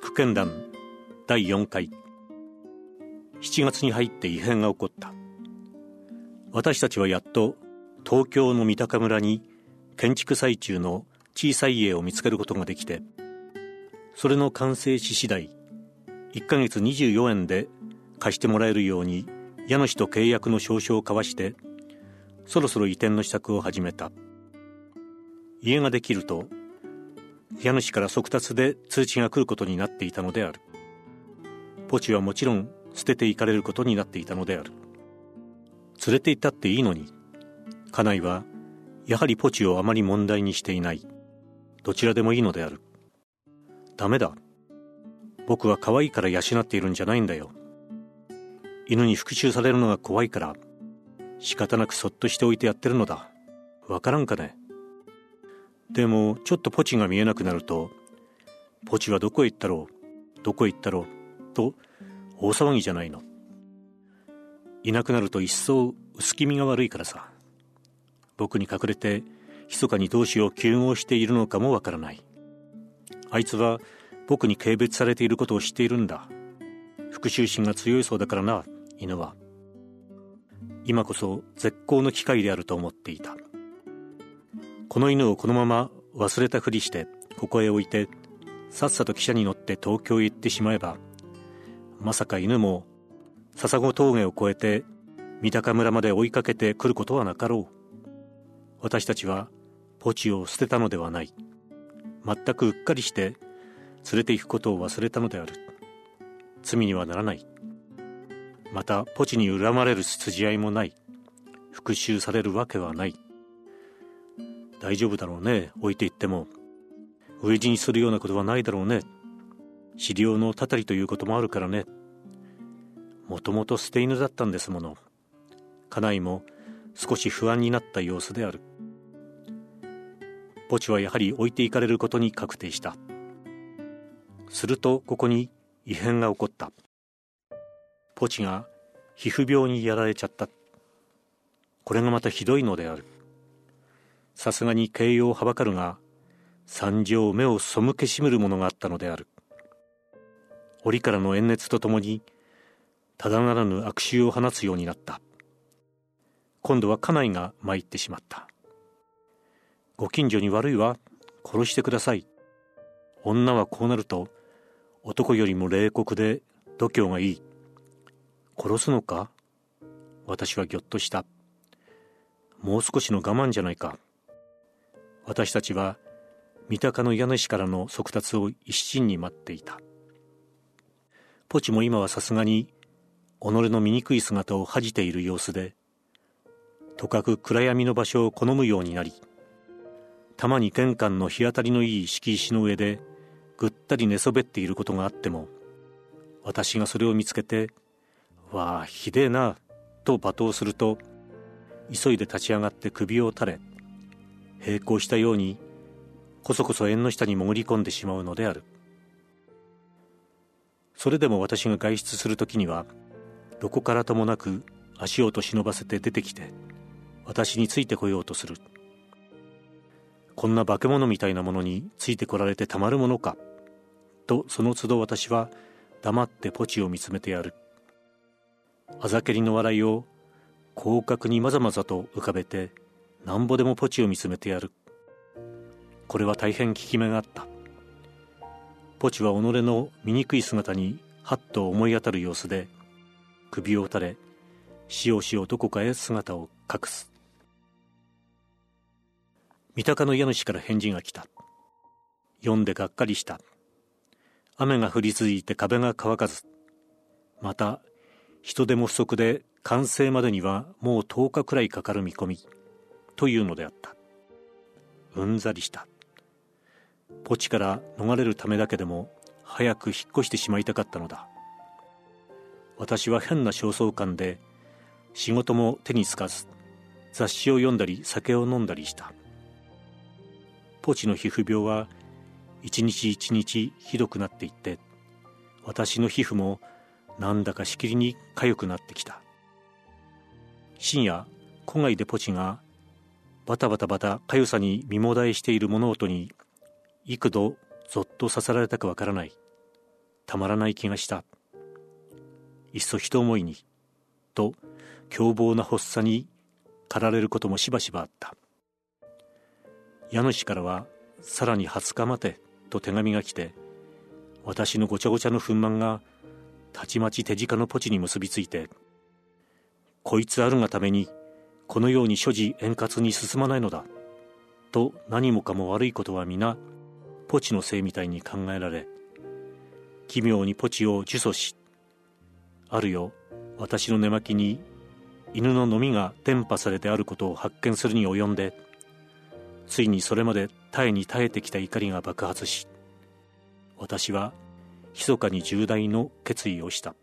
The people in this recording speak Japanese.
剣団第4回。7月に入って異変が起こった。私たちはやっと東京の三鷹村に建築最中の小さい家を見つけることができてそれの完成し次第1ヶ月24円で貸してもらえるように家主と契約の証書を交わしてそろそろ移転の支度を始めた。家ができると家主から速達で通知が来ることになっていたのである。ポチはもちろん捨てていかれることになっていたのである。連れて行ったっていいのに。家内はやはりポチをあまり問題にしていない。どちらでもいいのである。ダメだ。僕は可愛いから養っているんじゃないんだよ。犬に復讐されるのが怖いから仕方なくそっとしておいてやってるのだ。わからんかね。でもちょっとポチが見えなくなるとポチはどこへ行ったろうどこへ行ったろう？と大騒ぎじゃないの。いなくなると一層薄気味が悪いからさ。僕に隠れて密かに同志を救護しているのかもわからない。あいつは僕に軽蔑されていることを知っているんだ。復讐心が強いそうだからな犬は。今こそ絶好の機会であると思っていた。この犬をこのまま忘れたふりしてここへ置いてさっさと汽車に乗って東京へ行ってしまえばまさか犬も笹子峠を越えて三鷹村まで追いかけてくることはなかろう。私たちはポチを捨てたのではない。全くうっかりして連れて行くことを忘れたのである。罪にはならない。またポチに恨まれる筋合いもない。復讐されるわけはない。大丈夫だろうね置いていっても。飢え死にするようなことはないだろうね。治療のたたりということもあるからね。もともと捨て犬だったんですもの。家内も少し不安になった様子である。ポチはやはり置いていかれることに確定した。するとここに異変が起こった。ポチが皮膚病にやられちゃった。これがまたひどいのである。さすがに形容をはばかるが惨状目を背けしむるものがあったのである。折からの炎熱とともにただならぬ悪臭を放つようになった。今度は家内が参ってしまった。ご近所に悪いわ殺してください。女はこうなると男よりも冷酷で度胸がいい。殺すのか？私はぎょっとした。もう少しの我慢じゃないか。私たちは三鷹の家主からの速達を一心に待っていた。ポチも今はさすがに己の醜い姿を恥じている様子でとかく暗闇の場所を好むようになりたまに玄関の日当たりのいい敷石の上でぐったり寝そべっていることがあっても私がそれを見つけて「わあひでえな」と罵倒すると急いで立ち上がって首を垂れ並行したようにこそこそ縁の下に潜り込んでしまうのである。それでも私が外出する時にはどこからともなく足音忍ばせて出てきて私についてこようとする。こんな化け物みたいなものについてこられてたまるものかとその都度私は黙ってポチを見つめてやる。あざけりの笑いを広角にまざまざと浮かべてなんぼでもポチを見つめてやる。これは大変効き目があった。ポチは己の醜い姿にはっと思い当たる様子で首を垂れしおしおどこかへ姿を隠す。三鷹の家主から返事が来た。読んでがっかりした。雨が降り続いて壁が乾かず。また人手も不足で完成までにはもう10日くらいかかる見込み。というのであった。うんざりした。ポチから逃れるためだけでも早く引っ越してしまいたかったのだ。私は変な焦燥感で仕事も手につかず雑誌を読んだり酒を飲んだりした。ポチの皮膚病は一日一日ひどくなっていって私の皮膚もなんだかしきりに痒くなってきた。深夜戸外でポチがバタバタバタ痒さに身もだえしている物音に幾度ぞっと刺さられたかわからない。たまらない気がした。いっそ一思いにと凶暴な発作に駆られることもしばしばあった。家主からはさらに20日待てと手紙が来て私のごちゃごちゃの憤懣がたちまち手近のポチに結びついてこいつあるがためにこのように所持円滑に進まないのだ。と何もかも悪いことは皆ポチのせいみたいに考えられ奇妙にポチを呪詛しあるよ私の寝巻きに犬の飲みが伝播されてあることを発見するに及んでついにそれまで耐えに耐えてきた怒りが爆発し私は密かに重大の決意をした。